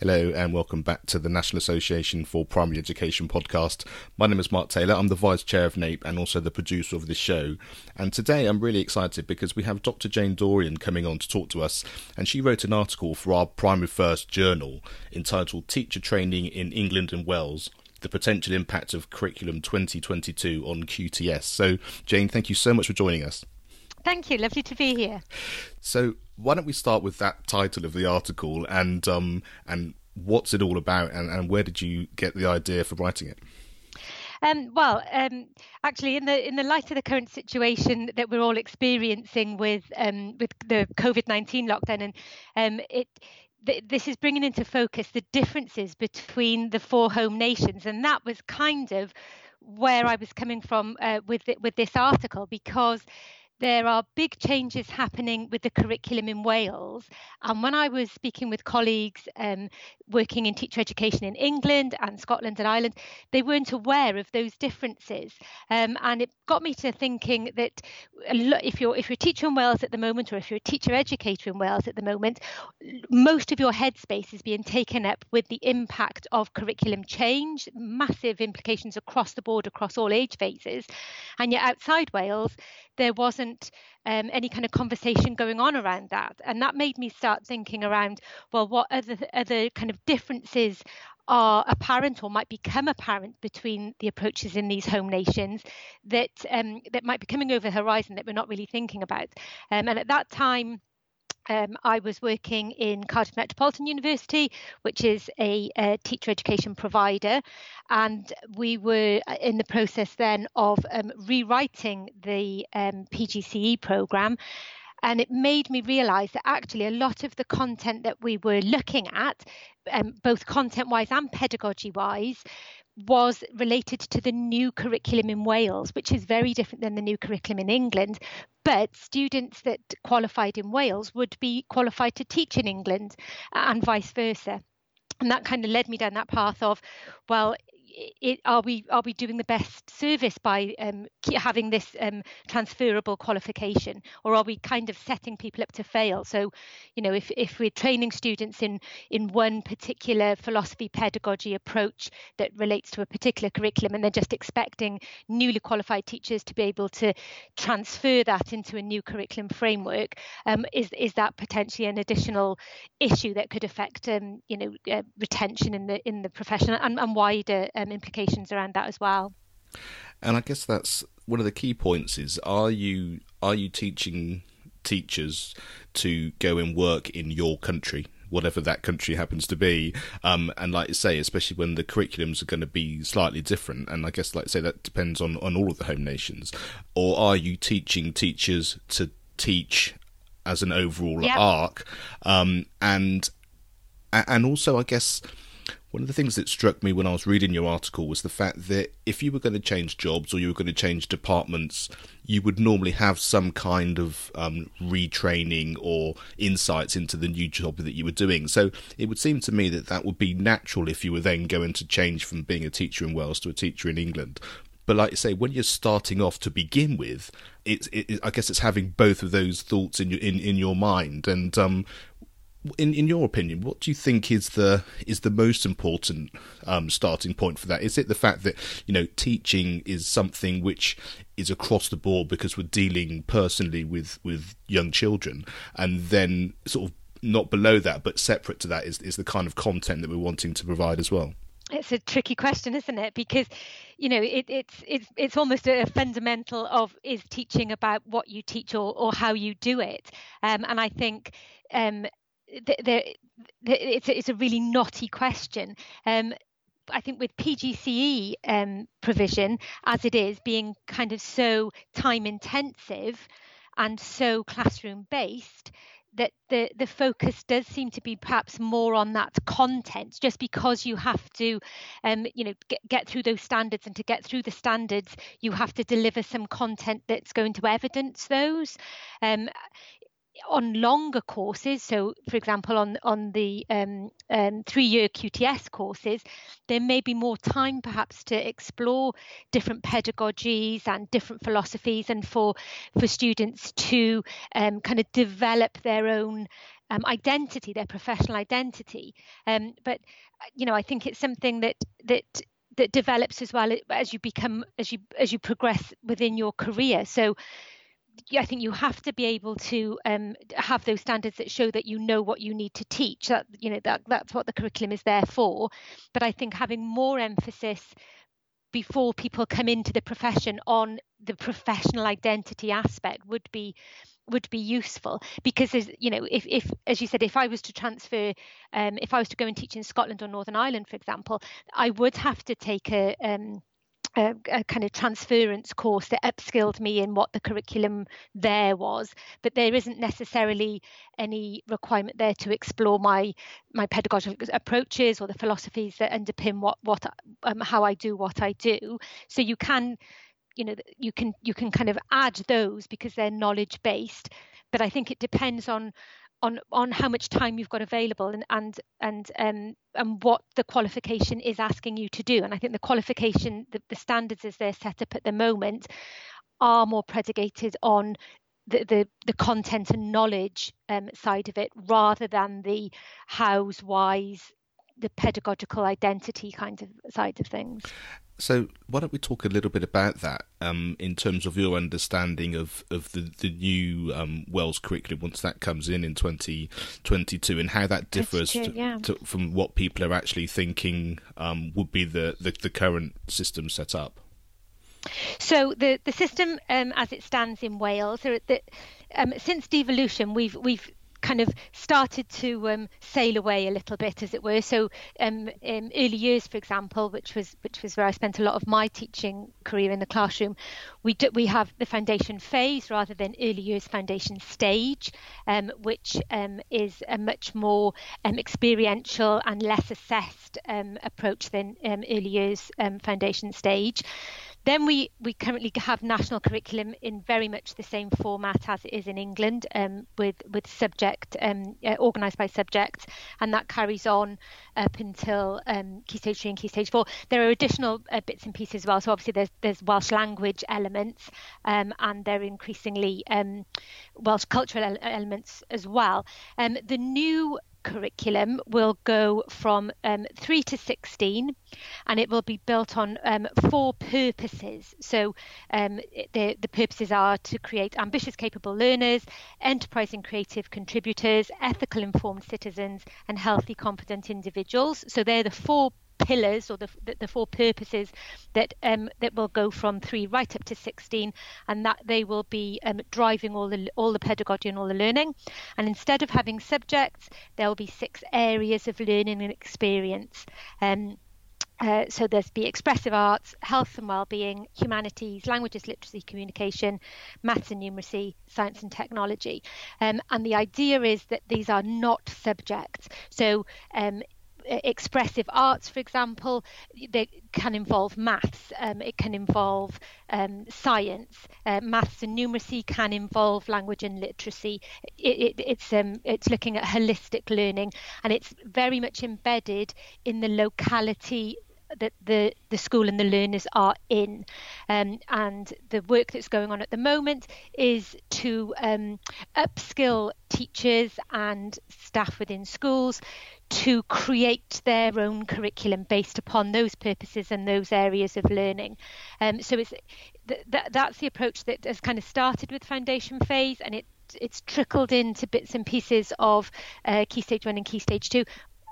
Hello and welcome back to the National Association for Primary Education podcast. My name is Mark Taylor. I'm the Vice Chair of NAPE and also the producer of this show. And today I'm really excited because we have Dr. Jane Dorian coming on to talk to us. And she wrote an article for our Primary First journal entitled Teacher Training in England and Wales the potential impact of curriculum 2022 on QTS. So, Jane, thank you so much for joining us. Thank you. Lovely to be here. So, why don't we start with that title of the article and um, and what's it all about and, and where did you get the idea for writing it? Um, well, um, actually, in the in the light of the current situation that we're all experiencing with um, with the COVID nineteen lockdown, and um, it th- this is bringing into focus the differences between the four home nations, and that was kind of where I was coming from uh, with with this article because there are big changes happening with the curriculum in Wales. And when I was speaking with colleagues um, working in teacher education in England and Scotland and Ireland, they weren't aware of those differences. Um, and it got me to thinking that if you're if you're a teacher in Wales at the moment, or if you're a teacher educator in Wales at the moment, most of your headspace is being taken up with the impact of curriculum change, massive implications across the board, across all age phases. And yet outside Wales, there wasn't um, any kind of conversation going on around that. And that made me start thinking around, well, what other other kind of differences are apparent or might become apparent between the approaches in these home nations that um, that might be coming over the horizon that we're not really thinking about. Um, and at that time, um, I was working in Cardiff Metropolitan University, which is a, a, teacher education provider, and we were uh, in the process then of um, rewriting the um, PGCE program. And it made me realize that actually a lot of the content that we were looking at, um, both content wise and pedagogy wise, was related to the new curriculum in Wales, which is very different than the new curriculum in England. But students that qualified in Wales would be qualified to teach in England and vice versa. And that kind of led me down that path of, well, it, are we are we doing the best service by um, having this um, transferable qualification, or are we kind of setting people up to fail? So, you know, if if we're training students in in one particular philosophy pedagogy approach that relates to a particular curriculum, and then just expecting newly qualified teachers to be able to transfer that into a new curriculum framework, um, is is that potentially an additional issue that could affect, um, you know, uh, retention in the in the profession and, and wider um, implications around that as well. And I guess that's one of the key points: is are you are you teaching teachers to go and work in your country? whatever that country happens to be. Um, and like you say, especially when the curriculums are going to be slightly different, and I guess like I say that depends on on all of the home nations. Or are you teaching teachers to teach as an overall yep. arc? Um, and and also, I guess one of the things that struck me when I was reading your article was the fact that if you were going to change jobs or you were going to change departments, you would normally have some kind of um, retraining or insights into the new job that you were doing. So it would seem to me that that would be natural if you were then going to change from being a teacher in Wales to a teacher in England. But like I say, when you're starting off to begin with, it's it, I guess it's having both of those thoughts in your in, in your mind. And um, in in your opinion, what do you think is the is the most important um, starting point for that? Is it the fact that you know teaching is something which is across the board because we're dealing personally with with young children, and then sort of not below that, but separate to that is is the kind of content that we're wanting to provide as well. It's a tricky question, isn't it? Because you know it, it's it's it's almost a fundamental of is teaching about what you teach or or how you do it, um, and I think um, it's, a, it's a really knotty question. Um, I think with PGCE um, provision, as it is being kind of so time intensive and so classroom based, that the the focus does seem to be perhaps more on that content just because you have to um you know get, get through those standards and to get through the standards you have to deliver some content that's going to evidence those um on longer courses, so for example, on on the um, um, three-year QTS courses, there may be more time perhaps to explore different pedagogies and different philosophies, and for for students to um, kind of develop their own um, identity, their professional identity. Um, but you know, I think it's something that that that develops as well as you become as you as you progress within your career. So I think you have to be able to um, have those standards that show that you know what you need to teach. That you know that that's what the curriculum is there for. But I think having more emphasis before people come into the profession on the professional identity aspect would be would be useful because you know if, if as you said if i was to transfer um, if i was to go and teach in scotland or northern ireland for example i would have to take a um, a, a, kind of transference course that upskilled me in what the curriculum there was. But there isn't necessarily any requirement there to explore my my pedagogical approaches or the philosophies that underpin what what um, how I do what I do. So you can you know you can you can kind of add those because they're knowledge based but I think it depends on on on how much time you've got available and and and um and what the qualification is asking you to do. And i think the qualification the, the standards as they're set up at the moment are more predicated on the, the, the content and knowledge um, side of it rather than the hows whys the pedagogical identity kind of side of things. So why don't we talk a little bit about that um, in terms of your understanding of, of the, the new um, WELS curriculum once that comes in in 2022 and how that differs true, yeah. to, to, from what people are actually thinking um, would be the, the, the, current system set up? So the, the system um, as it stands in Wales, the, um, since devolution, we've we've kind of started to um, sail away a little bit, as it were. So, um, in early years, for example, which was which was where I spent a lot of my teaching career in the classroom, we do, we have the foundation phase rather than early years foundation stage, um, which um, is a much more um, experiential and less assessed approach than early years foundation stage. Then we, we currently have national curriculum in very much the same format as it is in England, um, with with subject um, uh, organised by subject, and that carries on up until um, Key Stage three and Key Stage four. There are additional uh, bits and pieces as well. So obviously there's there's Welsh language elements, um, and there are increasingly um, Welsh cultural elements as well. Um, the new curriculum will go from um, 3 to 16 and it will be built on um, four purposes. So um, the, the purposes are to create ambitious, capable learners, enterprising, creative contributors, ethical, informed citizens, and healthy, competent individuals. So they're the four pillars or the, the, four purposes that um, that will go from three right up to 16 and that they will be um, driving all the all the pedagogy and all the learning and instead of having subjects there will be six areas of learning and experience um, uh, so there's the expressive arts, health and well-being, humanities, languages, literacy, communication, maths and numeracy, science and technology. Um, and the idea is that these are not subjects. So um, expressive arts, for example, they can involve maths, um, it can involve um, science, uh, maths and numeracy can involve language and literacy. It, it, it's um, it's looking at holistic learning, and it's very much embedded in the locality that the, the school and the learners are in. Um, and the work that's going on at the moment is to um, upskill teachers and staff within schools to create their own curriculum based upon those purposes and those areas of learning. Um, so it's th- th- that's the approach that has kind of started with foundation phase and it it's trickled into bits and pieces of uh, key stage one and key stage two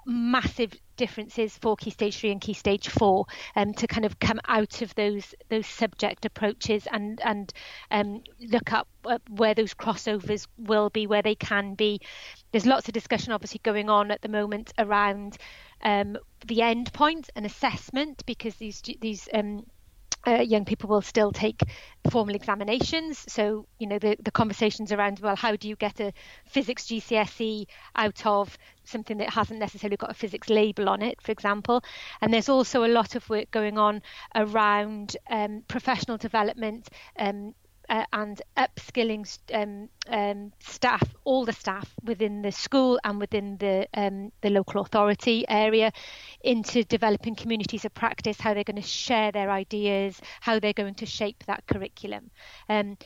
massive differences for key stage three and key stage four um, to kind of come out of those those subject approaches and and um, look up where those crossovers will be where they can be. There's lots of discussion obviously going on at the moment around um, the end point and assessment because these these um, uh, young people will still take formal examinations. So, you know, the, the conversations around, well, how do you get a physics GCSE out of something that hasn't necessarily got a physics label on it, for example. And there's also a lot of work going on around um, professional development, um, uh, and upskilling um, um, staff, all the staff within the school and within the um, the local authority area, into developing communities of practice, how they're going to share their ideas, how they're going to shape that curriculum. Um,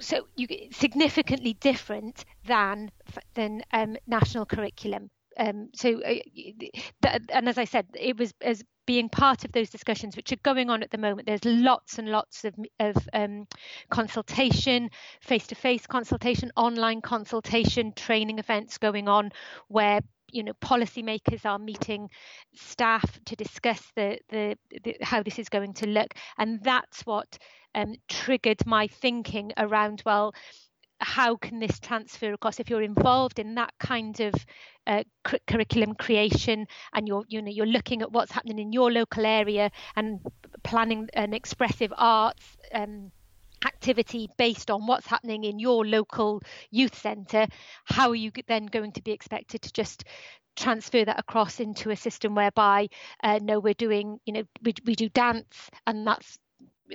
so you significantly different than than um, national curriculum. Um, so, uh, and as I said, it was as being part of those discussions which are going on at the moment. There's lots and lots of, of um, consultation, face-to-face consultation, online consultation, training events going on where you know policymakers are meeting staff to discuss the, the, the how this is going to look and that's what um, triggered my thinking around well how can this transfer across? If you're involved in that kind of uh, cu- curriculum creation and you're you know you're looking at what's happening in your local area and planning an expressive arts um, activity based on what's happening in your local youth centre how are you then going to be expected to just transfer that across into a system whereby uh, no we're doing you know we, we do dance and that's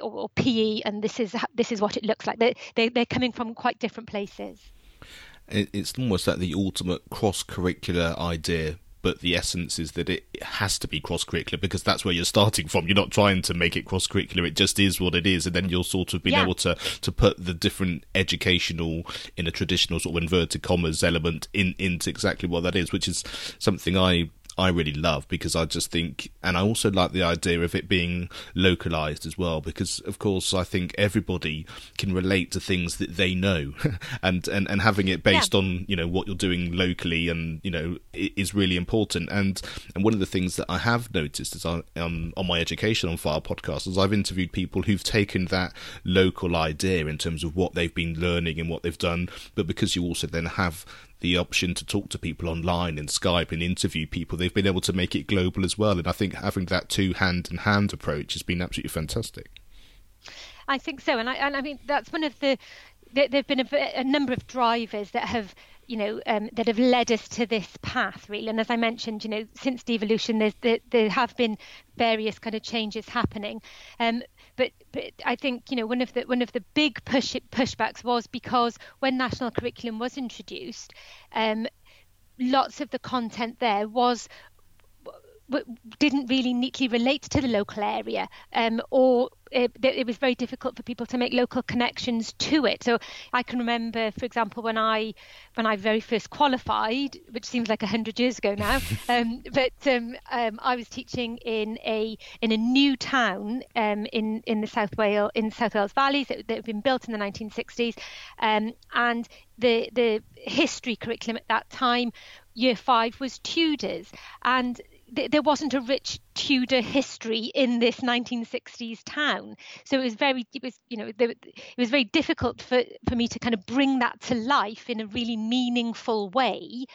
or, or PE, and this is this is what it looks like. They they they're coming from quite different places. It's almost like the ultimate cross curricular idea but the essence is that it has to be cross curricular because that's where you're starting from. You're not trying to make it cross curricular; it just is what it is, and then you'll sort of be yeah. able to to put the different educational in a traditional sort of inverted commas element in into exactly what that is, which is something I I really love because I just think, and I also like the idea of it being localized as well because, of course, I think everybody can relate to things that they know, and, and and having it based yeah. on you know what you're doing locally and you know is really important. And and one of the things that I have noticed is on um, on my Education on Fire podcast is I've interviewed people who've taken that local idea in terms of what they've been learning and what they've done, but because you also then have the option to talk to people online and Skype and interview people, they've been able to make it global as well. And I think having that two hand in hand approach has been absolutely fantastic. I think so, and I and I mean that's one of the there have been a, a, number of drivers that have you know um, that have led us to this path really and as i mentioned you know since devolution there's there, there have been various kind of changes happening um, but but i think you know one of the one of the big push pushbacks was because when national curriculum was introduced um, lots of the content there was didn't really neatly relate to the local area, um, or it, it, was very difficult for people to make local connections to it. So I can remember, for example, when I when I very first qualified, which seems like a hundred years ago now, um, but um, um, I was teaching in a in a new town um, in in the South Wales in South Wales Valleys that, that had been built in the 1960s, um, and the the history curriculum at that time year five was Tudors, and there wasn't a rich Tudor history in this 1960s town. So it was very, it was, you know, it was very difficult for, for me to kind of bring that to life in a really meaningful way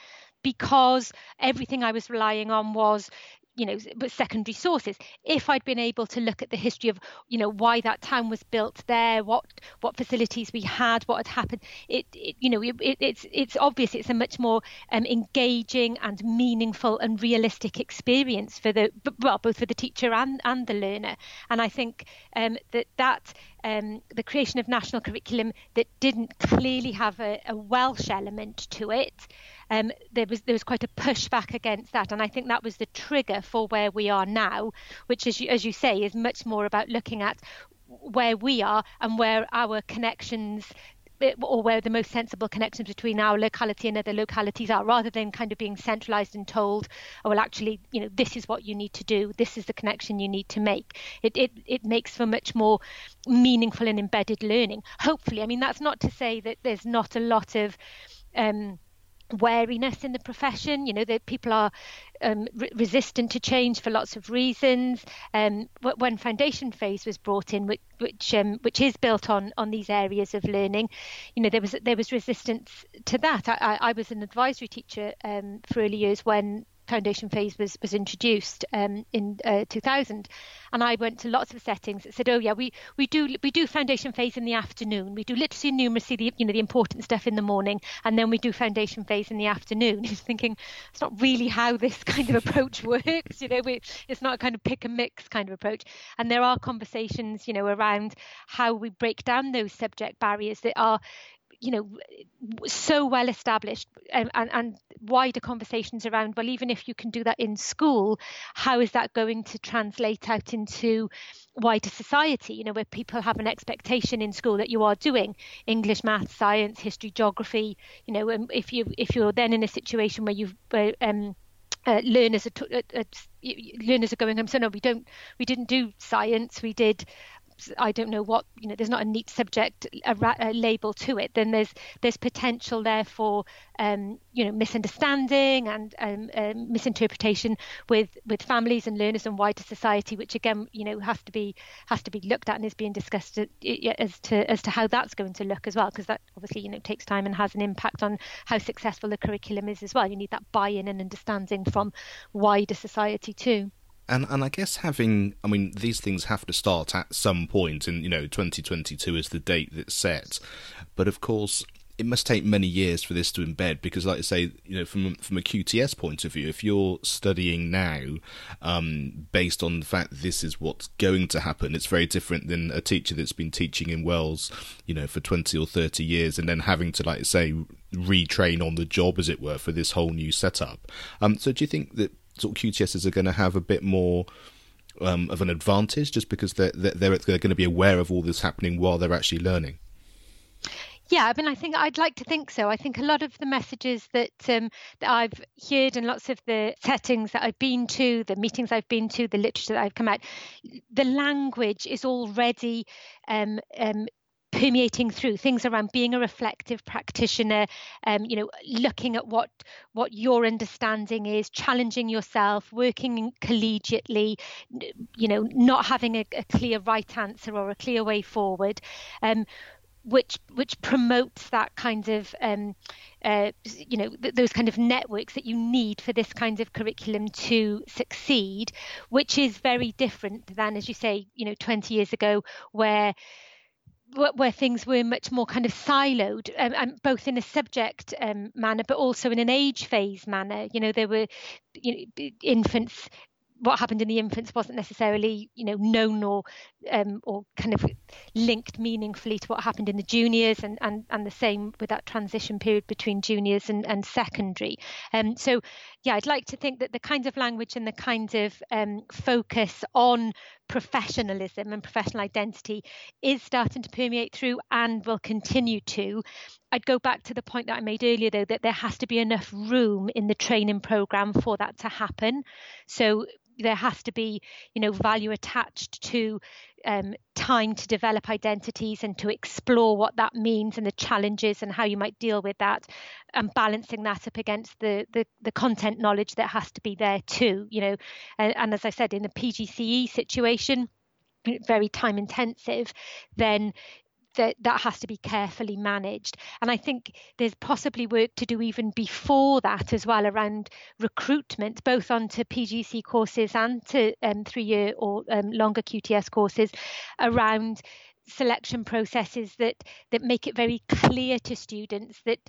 because everything I was relying on was you know but secondary sources. If i'd been able to look at the history of you know why that town was built there what what facilities we had what had happened it, it you know it, it's it's obvious it's a much more um, engaging and meaningful and realistic experience for the well both for the teacher and and the learner. And i think um, that that um, the creation of national curriculum that didn't clearly have a, a Welsh element to it. Um, there was there was quite a pushback against that, and I think that was the trigger for where we are now, which, as you, as you say, is much more about looking at where we are and where our connections or where the most sensible connections between our locality and other localities are, rather than kind of being centralised and told, oh, well, actually, you know, this is what you need to do, this is the connection you need to make. It it it makes for much more meaningful and embedded learning. Hopefully, I mean, that's not to say that there's not a lot of um, wariness in the profession. You know that people are um, re- resistant to change for lots of reasons. Um, when foundation phase was brought in, which which, um, which is built on on these areas of learning, you know there was there was resistance to that. I, I, I was an advisory teacher um, for early years when foundation phase was was introduced um, in uh, 2000 and I went to lots of settings that said oh yeah we we do we do foundation phase in the afternoon. We do literacy and numeracy the you know the important stuff in the morning and then we do foundation phase in the afternoon. I thinking it's not really how this kind of approach works you know we, it's not a kind of pick and mix kind of approach. And there are conversations you know around how we break down those subject barriers that are you know so well established um, and, and wider conversations around well even if you can do that in school how is that going to translate out into wider society? You know where people have an expectation in school that you are doing english math science history geography you know and if you if you're then in a situation where you've um, uh, learners are t- uh, uh, learners are going home so no we don't we didn't do science we did I don't know what you know. There's not a neat subject a, a label to it. Then there's there's potential there for um, you know misunderstanding and um, um, misinterpretation with with families and learners and wider society, which again you know has to be has to be looked at and is being discussed as to as to how that's going to look as well, because that obviously you know takes time and has an impact on how successful the curriculum is as well. You need that buy-in and understanding from wider society too. And and I guess having, I mean, these things have to start at some point, and you know, 2022 is the date that's set. But of course, it must take many years for this to embed because, like I say, you know, from from a QTS point of view, if you're studying now um, based on the fact this is what's going to happen, it's very different than a teacher that's been teaching in Wales, you know, for twenty or thirty years, and then having to, like say, retrain on the job, as it were, for this whole new setup. Um, so, do you think that sort of QTSs are going to have a bit more um, of an advantage just because they're, they're, they're going to be aware of all this happening while they're actually learning. Yeah, I mean, I think I'd like to think so. I think a lot of the messages that um, that I've heard, and lots of the settings that I've been to, the meetings I've been to, the literature that I've come out, the language is already um, um, permeating through things around being a reflective practitioner um, you know looking at what what your understanding is challenging yourself working collegiately you know not having a, a clear right answer or a clear way forward um, which which promotes that kind of um, uh, you know th- those kind of networks that you need for this kind of curriculum to succeed, which is very different than, as you say, you know, 20 years ago, where where things were much more kind of siloed, um, and both in a subject um, manner, but also in an age phase manner. You know, there were you know, infants what happened in the infants wasn't necessarily you know known or um, or kind of linked meaningfully to what happened in the juniors and and, and the same with that transition period between juniors and, and secondary um, so yeah I'd like to think that the kind of language and the kind of um, focus on professionalism and professional identity is starting to permeate through and will continue to I'd go back to the point that I made earlier, though, that there has to be enough room in the training program for that to happen. So there has to be you know value attached to um, time to develop identities and to explore what that means and the challenges and how you might deal with that and balancing that up against the the, the content knowledge that has to be there too you know. And, and as i said in the pgce situation very time intensive then that that has to be carefully managed. And I think there's possibly work to do even before that as well around recruitment, both onto PGCE courses and to um, three-year or um, longer QTS courses around selection processes that that make it very clear to students that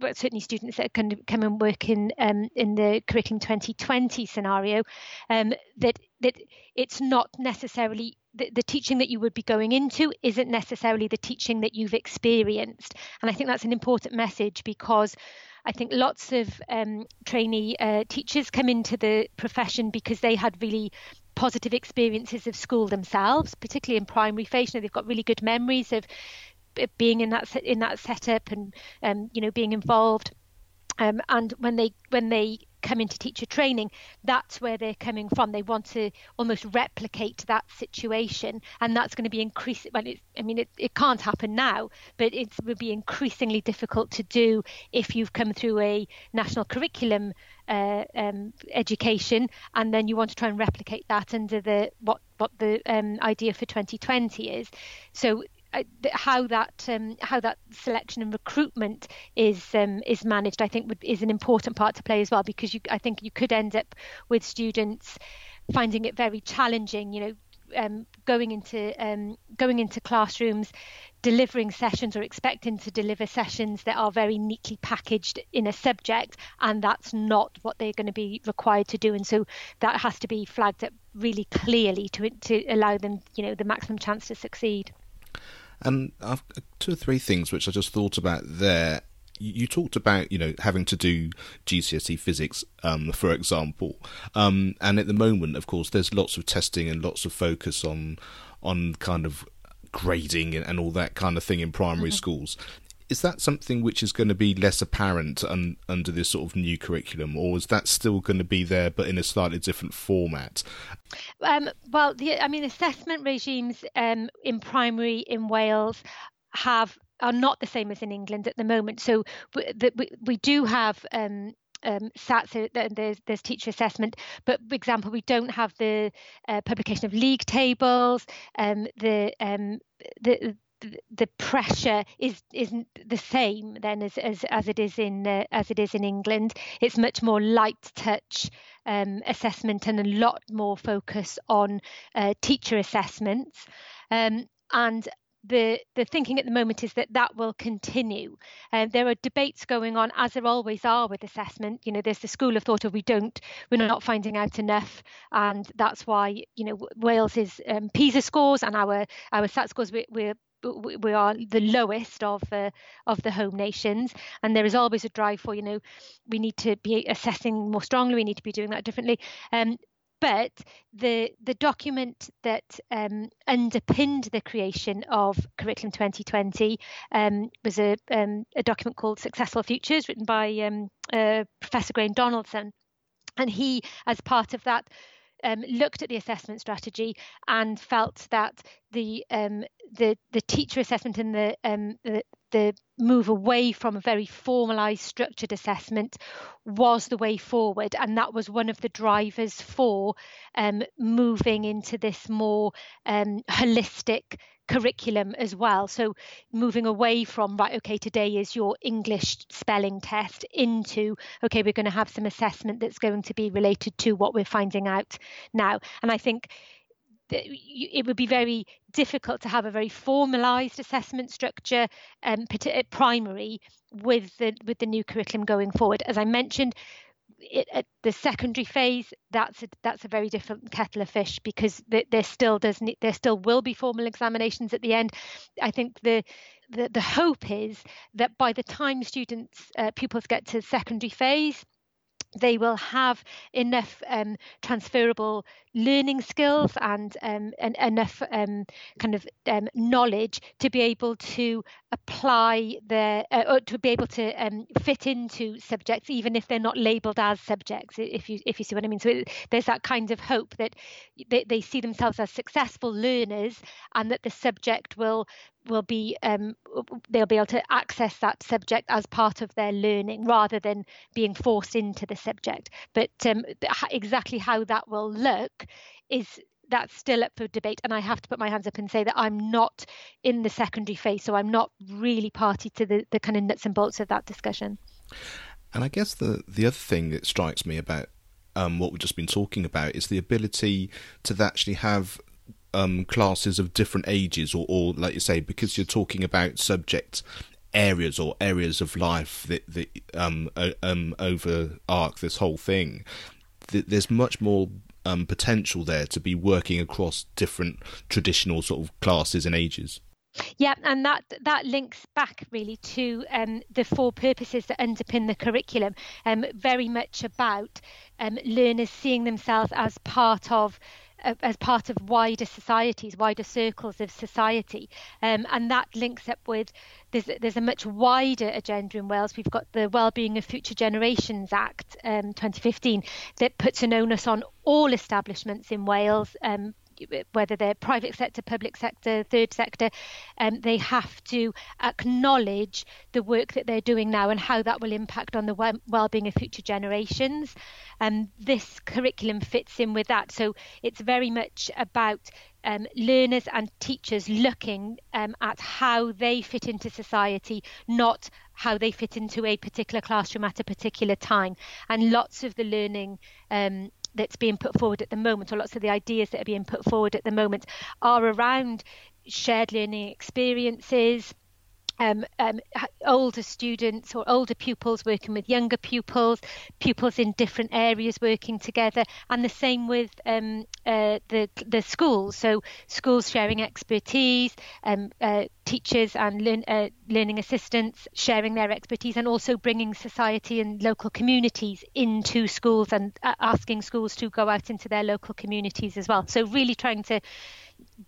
but certainly students that can come and work in um, in the curriculum 2020 scenario um, that that it's not necessarily the, the, teaching that you would be going into isn't necessarily the teaching that you've experienced. And I think that's an important message because I think lots of um, trainee uh, teachers come into the profession because they had really positive experiences of school themselves, particularly in primary phase. You know, they've got really good memories of being in that in that setup and um, you know being involved. Um, and when they when they come into teacher training, that's where they're coming from. They want to almost replicate that situation, and that's going to be increasing. Well, it's I mean, it, it can't happen now, but it will be increasingly difficult to do if you've come through a national curriculum uh, um, education, and then you want to try and replicate that under the what what the um, idea for 2020 is. So how that um, how that selection and recruitment is um, is managed, I think, would, is an important part to play as well because you, I think you could end up with students finding it very challenging. You know, um, going into um, going into classrooms, delivering sessions or expecting to deliver sessions that are very neatly packaged in a subject, and that's not what they're going to be required to do. And so that has to be flagged up really clearly to to allow them, you know, the maximum chance to succeed. And I've two or three things which I just thought about there. You, talked about you know having to do GCSE physics, um, for example, um, and at the moment, of course, there's lots of testing and lots of focus on on kind of grading and, and all that kind of thing in primary mm-hmm. schools is that something which is going to be less apparent un, under this sort of new curriculum, or is that still going to be there but in a slightly different format? Um, well, the, I mean, assessment regimes um, in primary in Wales have are not the same as in England at the moment. So we, the, we, we do have um, um, SATs, there's, there's teacher assessment, but for example, we don't have the uh, publication of league tables, um, the, um, the the pressure is isn't the same then as as, as it is in uh, as it is in England. It's much more light touch um, assessment and a lot more focus on uh, teacher assessments. Um, and the the thinking at the moment is that that will continue. Um, there are debates going on, as there always are with assessment. You know, there's the school of thought of we don't, we're not finding out enough, and that's why you know Wales's um, PISA scores and our our SAT scores we, we're we are the lowest of uh, of the home nations. And there is always a drive for you know we need to be assessing more strongly we need to be doing that differently. Um, but the the document that um, underpinned the creation of curriculum 2020 um, was a, um, a document called successful futures written by um, uh, professor graham donaldson. And he as part of that um, looked at the assessment strategy and felt that the um, the the teacher assessment and the, um, the the move away from a very formalized structured assessment was the way forward. And that was one of the drivers for um, moving into this more um, holistic curriculum as well. So moving away from, right, okay, today is your English spelling test into, okay, we're going to have some assessment that's going to be related to what we're finding out now. And I think it would be very difficult to have a very formalized assessment structure um, primary with the with the new curriculum going forward as i mentioned it, at the secondary phase, that's a, that's a very different kettle of fish because there, still does there still will be formal examinations at the end. I think the the, the hope is that by the time students uh, pupils get to secondary phase, they will have enough um, transferable learning skills and, um, and enough um, kind of um, knowledge to be able to apply their uh, or to be able to um, fit into subjects even if they're not labeled as subjects if you if you see what I mean. So it, there's that kind of hope that they, they see themselves as successful learners and that the subject will will be um, they'll be able to access that subject as part of their learning rather than being forced into the subject. But um, exactly how that will look is that's still up for debate and i have to put my hands up and say that i'm not in the secondary phase so i'm not really party to the, the kind of nuts and bolts of that discussion. And i guess the the other thing that strikes me about um, what we've just been talking about is the ability to actually have um, classes of different ages, or, or like you say, because you're talking about subject areas or areas of life that that um, um, over arc this whole thing. There's much more um, potential there to be working across different traditional sort of classes and ages. Yeah, and that that links back really to um, the four purposes that underpin the curriculum. Um, very much about um, learners seeing themselves as part of as part of wider societies, wider circles of society, um, and that links up with there's there's a much wider agenda in Wales. We've got the Wellbeing of Future Generations Act um, 2015 that puts an onus on all establishments in Wales, um, whether they're private sector, public sector, third sector, um, they have to acknowledge the work that they're doing now and how that will impact on the well-being of future generations. And um, this curriculum fits in with that. So it's very much about um, learners and teachers looking um, at how they fit into society, not how they fit into a particular classroom at a particular time. And lots of the learning um, that's being put forward at the moment, or lots of the ideas that are being put forward at the moment, are around shared learning experiences, um, um, older students or older pupils working with younger pupils, pupils in different areas working together, and the same with um, uh, the the schools. So schools sharing expertise, um, uh, teachers and uh, learning assistants sharing their expertise, and also bringing society and local communities into schools and uh, asking schools to go out into their local communities as well. So really trying to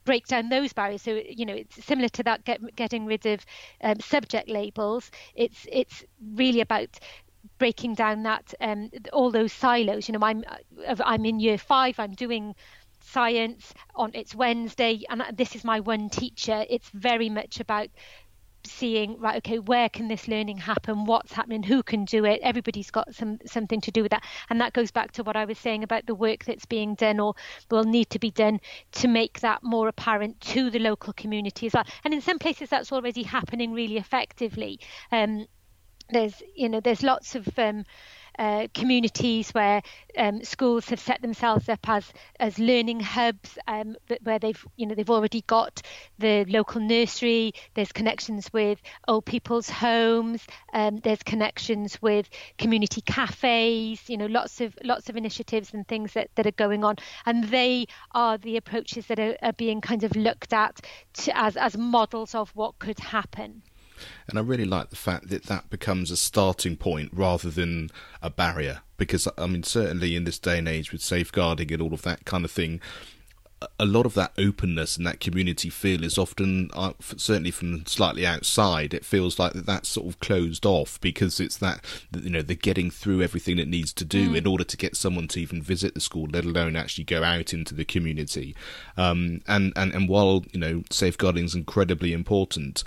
break down those barriers. So you know, it's similar to that get, getting rid of um, subject labels. It's it's really about breaking down that um, all those silos. You know, I'm uh, I'm in year five. I'm doing science on it's Wednesday, and this is my one teacher. It's very much about seeing right okay where can this learning happen? What's happening? Who can do it? Everybody's got some something to do with that. And that goes back to what i was saying about the work that's being done or will need to be done to make that more apparent to the local community as well. And in some places that's already happening really effectively. Um, there's you know there's lots of um, uh, communities where um, schools have set themselves up as as learning hubs um, where they've you know they've already got the local nursery. There's connections with old people's homes. Um, there's connections with community cafes you know lots of lots of initiatives and things that, that are going on. And they are the approaches that are, are being kind of looked at to, as as models of what could happen and I really like the fact that that becomes a starting point rather than a barrier. Because, I mean, certainly in this day and age with safeguarding and all of that kind of thing, a lot of that openness and that community feel is often, uh, certainly from slightly outside, it feels like that that's sort of closed off because it's that, you know, the getting through everything it needs to do mm. in order to get someone to even visit the school, let alone actually go out into the community. Um, and, and, and while, you know, safeguarding is incredibly important,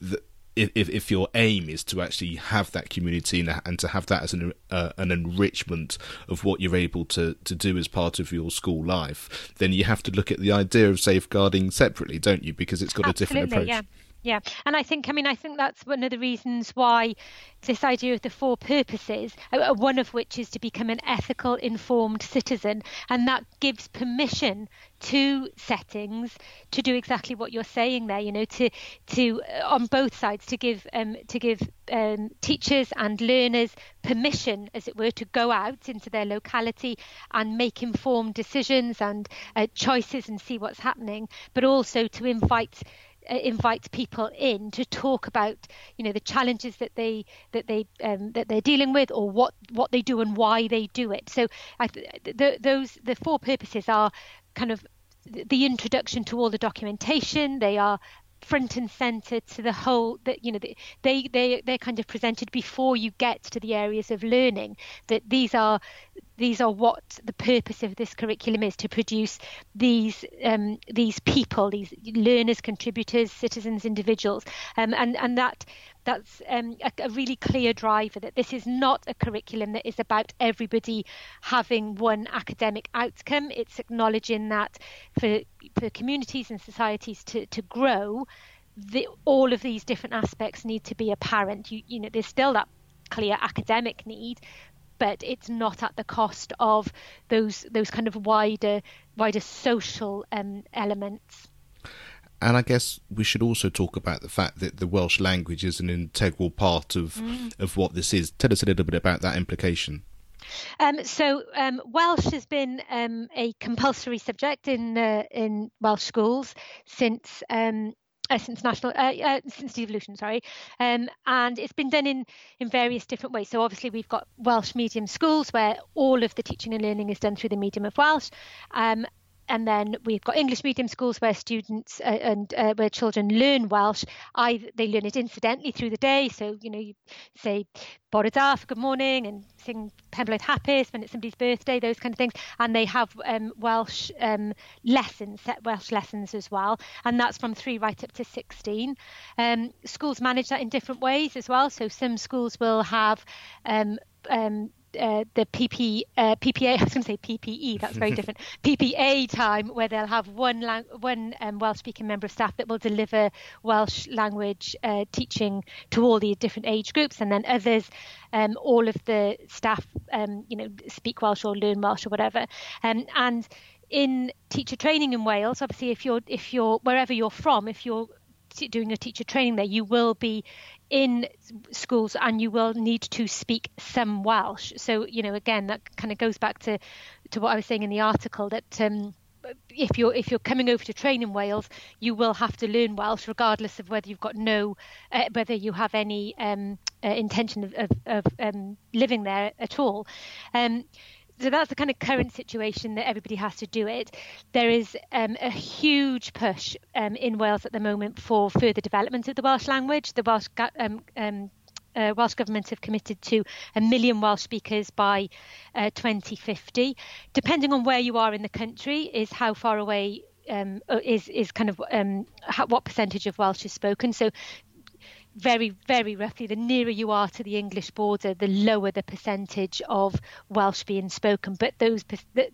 the, if if your aim is to actually have that community and, and to have that as an uh, an enrichment of what you're able to to do as part of your school life, then you have to look at the idea of safeguarding separately, don't you? Because it's got Absolutely, a different approach. Yeah. Yeah, and I think I mean I think that's one of the reasons why this idea of the four purposes, uh, uh, one of which is to become an ethical, informed citizen, and that gives permission to settings to do exactly what you're saying there. You know, to to uh, on both sides to give um, to give um, teachers and learners permission, as it were, to go out into their locality and make informed decisions and uh, choices and see what's happening, but also to invite invite people in to talk about you know the challenges that they that they um, that they're dealing with or what what they do and why they do it. So I, the, those the four purposes are kind of the introduction to all the documentation. They are front and center to the whole that you know they they they're kind of presented before you get to the areas of learning. That these are these are what the purpose of this curriculum is to produce these um, these people these learners contributors citizens individuals um, and and that that's um, a, a, really clear driver that this is not a curriculum that is about everybody having one academic outcome. It's acknowledging that for for communities and societies to, to grow, the, all of these different aspects need to be apparent. You, you know, there's still that clear academic need, but it's not at the cost of those those kind of wider wider social um, elements. And I guess we should also talk about the fact that the Welsh language is an integral part of mm. of what this is. Tell us a little bit about that implication. Um, so um, Welsh has been um, a compulsory subject in uh, in Welsh schools since um, uh, since national uh, uh, since devolution, sorry, um, and it's been done in in various different ways. So obviously we've got Welsh medium schools where all of the teaching and learning is done through the medium of Welsh, um, and then we've got English medium schools where students uh, and uh, where children learn Welsh. They learn it incidentally through the day. So you know you say Bore da for good morning and sing Blwydd Hapus when it's somebody's birthday, those kind of things. And they have um, Welsh um, lessons, set Welsh lessons as well, and that's from three right up to 16. Um, schools manage that in different ways as well. So some schools will have um, um, uh, the PP, uh, PPA, I was going to say PPE, that's very different, PPA time, where they'll have one lang- one um, Welsh speaking member of staff that will deliver Welsh language uh, teaching to all the different age groups, and then others, um, all of the staff, um, you know, speak Welsh or learn Welsh or whatever. Um, and in teacher training in Wales, obviously, if you're if you're wherever you're from, if you're doing a teacher training there, you will be in schools and you will need to speak some Welsh. So, you know, again, that kind of goes back to, to what I was saying in the article that um, if you're if you're coming over to train in Wales, you will have to learn Welsh, regardless of whether you've got no, uh, whether you have any um, uh, intention of, of, of um, living there at all. Um, so that's the kind of current situation that everybody has to do it. There is um, a huge push um, in Wales at the moment for further development of the Welsh language. The Welsh um, um, uh, Welsh Government have committed to a million Welsh speakers by uh, 2050. Depending on where you are in the country, is how far away um, uh, is is kind of um, what percentage of Welsh is spoken. So very, very roughly, the nearer you are to the English border, the lower the percentage of Welsh being spoken. But those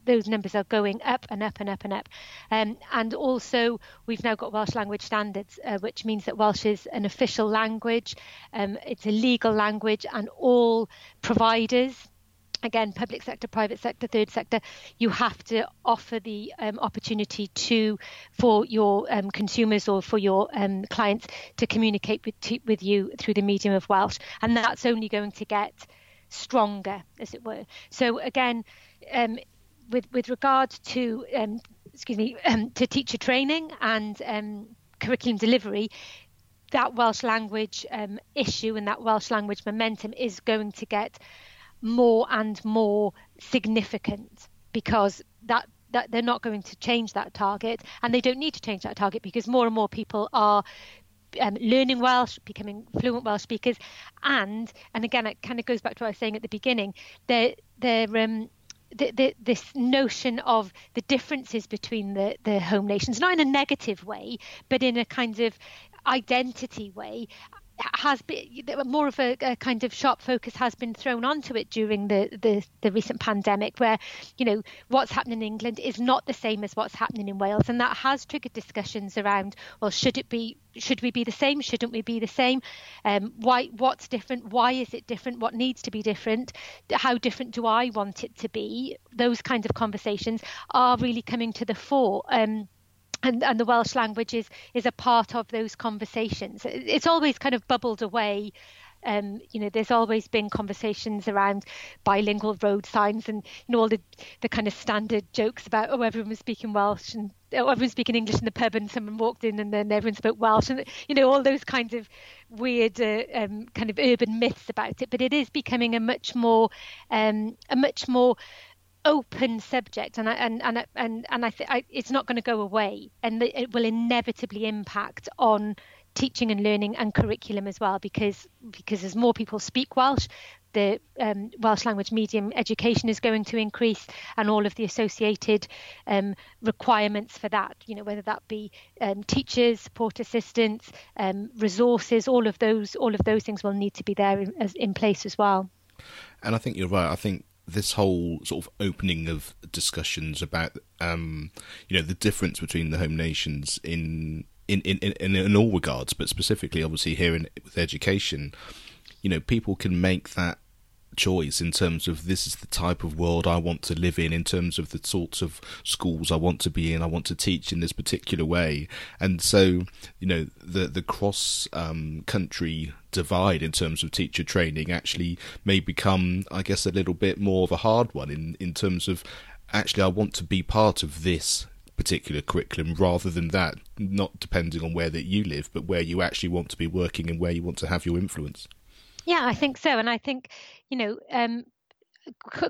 those numbers are going up and up and up and up. Um, and also, we've now got Welsh language standards, uh, which means that Welsh is an official language. Um, it's a legal language, and all providers again, public sector, private sector, third sector, you have to offer the um, opportunity to for your um, consumers or for your um, clients to communicate with to, with you through the medium of Welsh, and that's only going to get stronger, as it were. So again, um, with with regard to um, excuse me um, to teacher training and curriculum delivery, that Welsh language issue and that Welsh language momentum is going to get more and more significant because that that they're not going to change that target and they don't need to change that target because more and more people are um, learning Welsh, becoming fluent Welsh speakers, and and again it kind of goes back to what I was saying at the beginning. They're they're um, the, the, this notion of the differences between the, the home nations, not in a negative way, but in a kind of identity way, has been more of a, a, kind of sharp focus has been thrown onto it during the, the, the recent pandemic, where you know what's happening in England is not the same as what's happening in Wales, and that has triggered discussions around well, should it be should we be the same? Shouldn't we be the same? Um, why? What's different? Why is it different? What needs to be different? How different do I want it to be? Those kinds of conversations are really coming to the fore. Um, and, and the Welsh language is is a part of those conversations. It's always kind of bubbled away. Um, you know, there's always been conversations around bilingual road signs and you know all the the kind of standard jokes about oh everyone was speaking Welsh and oh, everyone speaking English in the pub and someone walked in and then everyone spoke Welsh and you know all those kinds of weird uh, um, kind of urban myths about it. But it is becoming a much more um, a much more open subject, and I, and and and and I, th- I it's not going to go away, and it will inevitably impact on teaching and learning and curriculum as well, because because as more people speak Welsh, the um, Welsh language medium education is going to increase, and all of the associated um, requirements for that. You know, whether that be um, teachers, support assistants, um, resources, all of those, all of those things will need to be there in, as, in place as well. And I think you're right. I think this whole sort of opening of discussions about um, you know the difference between the home nations in in, in, in, in all regards, but specifically obviously here in with education, you know, people can make that choice in terms of this is the type of world I want to live in, in terms of the sorts of schools I want to be in. I want to teach in this particular way, and so you know the the cross um, country divide in terms of teacher training actually may become, I guess, a little bit more of a hard one in in terms of actually I want to be part of this particular curriculum rather than that, not depending on where that you live, but where you actually want to be working and where you want to have your influence. Yeah, I think so, and I think you know. Um,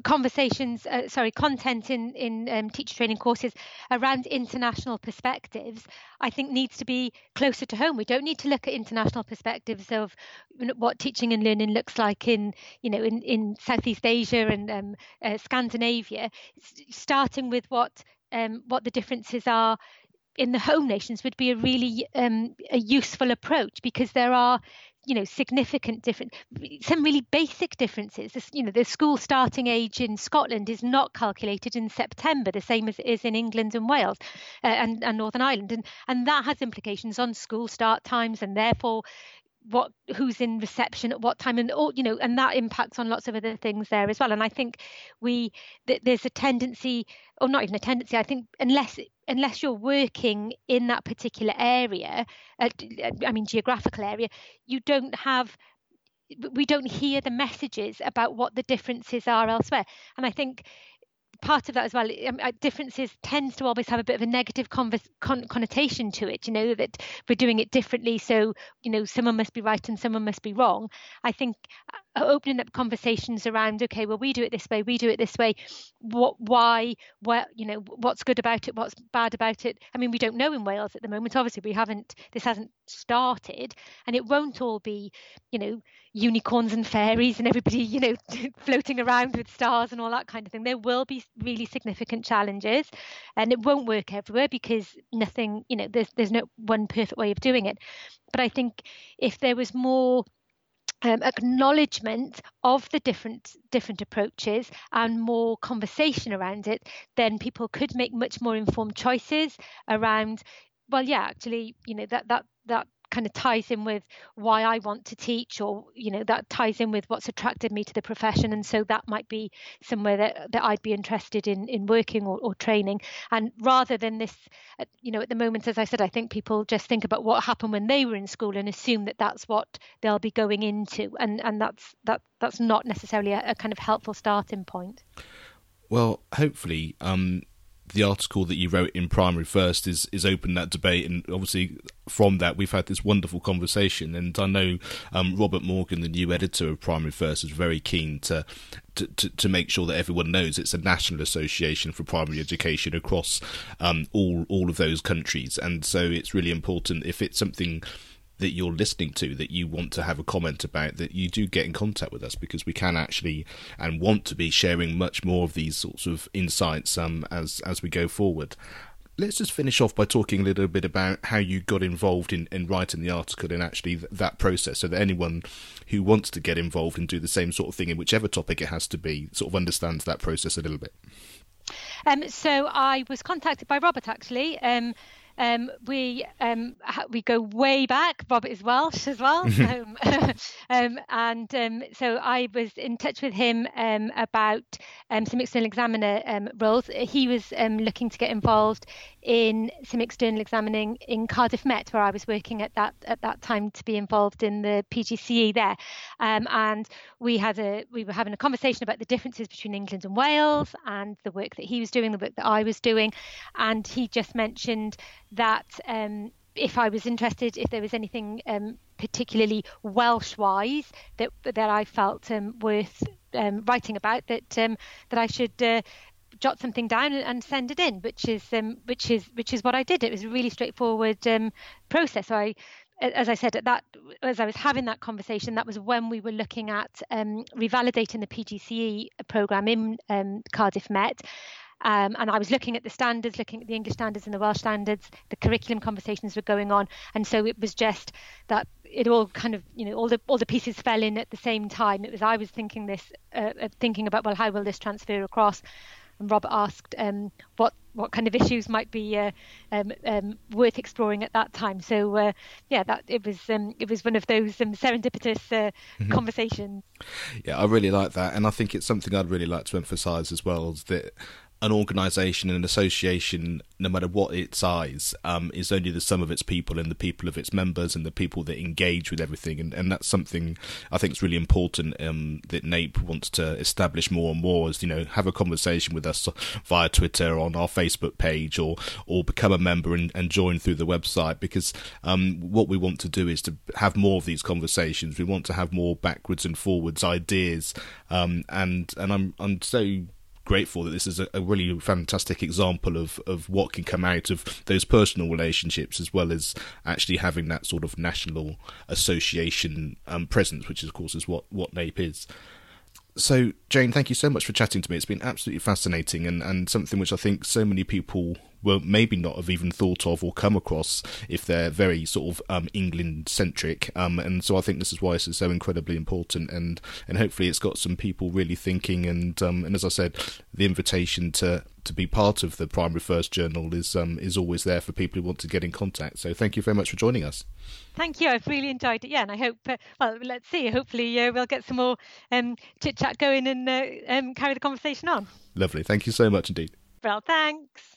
conversations uh, sorry content in in um, teacher training courses around international perspectives i think needs to be closer to home. We don't need to look at international perspectives of what teaching and learning looks like in you know in in southeast asia and um, uh, scandinavia. Starting with what um, what the differences are in the home nations would be a really um, a useful approach because there are you know significant different some really basic differences. This, you know the school starting age in Scotland is not calculated in September the same as it is in England and Wales uh, and, and Northern Ireland. And and that has implications on school start times and therefore what who's in reception at what time and all you know and that impacts on lots of other things there as well. And i think we th- there's a tendency or not even a tendency i think unless unless you're working in that particular area uh, i mean geographical area you don't have we don't hear the messages about what the differences are elsewhere. And i think part of that as well um, uh, differences tends to always have a bit of a negative converse, con- connotation to it you know that we're doing it differently so you know someone must be right and someone must be wrong. I think uh, opening up conversations around okay well we do it this way we do it this way. What why what you know what's good about it what's bad about it? I mean we don't know in wales at the moment. Obviously we haven't this hasn't started and it won't all be you know unicorns and fairies and everybody you know floating around with stars and all that kind of thing. There will be really significant challenges and it won't work everywhere because nothing you know there's there's no one perfect way of doing it. But i think if there was more um, acknowledgement of the different different approaches and more conversation around it, then people could make much more informed choices around. Well, yeah, actually, you know that that that kind of ties in with why I want to teach or you know that ties in with what's attracted me to the profession. And so that might be somewhere that, that I'd be interested in in working or, or training. And rather than this uh, you know at the moment as I said I think people just think about what happened when they were in school and assume that that's what they'll be going into. And and that's that that's not necessarily a, a kind of helpful starting point. Well hopefully um the article that you wrote in primary first is is open that debate. And obviously from that we've had this wonderful conversation. And I know um, Robert Morgan the new editor of primary first is very keen to, to to, to make sure that everyone knows it's a national association for primary education across um, all all of those countries. And so it's really important if it's something that you're listening to that you want to have a comment about that you do get in contact with us because we can actually and want to be sharing much more of these sorts of insights um, as as we go forward. Let's just finish off by talking a little bit about how you got involved in, in writing the article and actually th- that process so that anyone who wants to get involved and do the same sort of thing in whichever topic it has to be sort of understands that process a little bit. Um, so I was contacted by Robert actually. Um, um, we um, we go way back. Robert is Welsh as well, um, um, and um, so I was in touch with him um, about some external examiner roles. He was looking to get involved in some external examining in Cardiff Met, where I was working at that at that time to be involved in the PGCE there, and we had a we were having a conversation about the differences between England and Wales and the work that he was doing, the work that I was doing, and he just mentioned that um, if I was interested, if there was anything um, particularly Welsh-wise that that I felt um, worth um, writing about, that um, that I should. Uh, jot something down and, send it in, which is um, which is which is what I did. It was a really straightforward process. So I as I said, at that as I was having that conversation, that was when we were looking at um, revalidating the PGCE program in um, Cardiff Met, um, and I was looking at the standards, looking at the English standards and the Welsh standards. The curriculum conversations were going on, and so it was just that it all kind of, you know, all the all the pieces fell in at the same time. It was I was thinking this, uh, uh thinking about well, how will this transfer across? And Robert asked um, what what kind of issues might be uh, um, um, worth exploring at that time. So uh, yeah, that it was um, it was one of those um, serendipitous uh, mm-hmm. conversations. Yeah, I really like that, and I think it's something I'd really like to emphasise as well. Is that an organisation, and an association, no matter what its size, um, is only the sum of its people and the people of its members and the people that engage with everything. And, and that's something I think is really important um, that NAPE wants to establish more and more. Is you know have a conversation with us via Twitter or on our Facebook page or or become a member and, and join through the website because um, what we want to do is to have more of these conversations. We want to have more backwards and forwards ideas, um, and and I'm I'm so grateful that this is a, a, really fantastic example of, of what can come out of those personal relationships as well as actually having that sort of national association um, presence, which of course is what, what NAPE is. So, Jane, thank you so much for chatting to me. It's been absolutely fascinating and, and something which I think so many people will maybe not have even thought of or come across if they're very sort of um, England centric. Um, and so I think this is why this is so incredibly important. And, and hopefully it's got some people really thinking. And, um, and as I said, the invitation to to be part of the Primary First Journal is um, is always there for people who want to get in contact. So thank you very much for joining us. Thank you. I've really enjoyed it. Yeah, and I hope. Uh, well, let's see. Hopefully, uh, we'll get some more um, chit chat going and uh, um, carry the conversation on. Lovely. Thank you so much indeed. Well, thanks.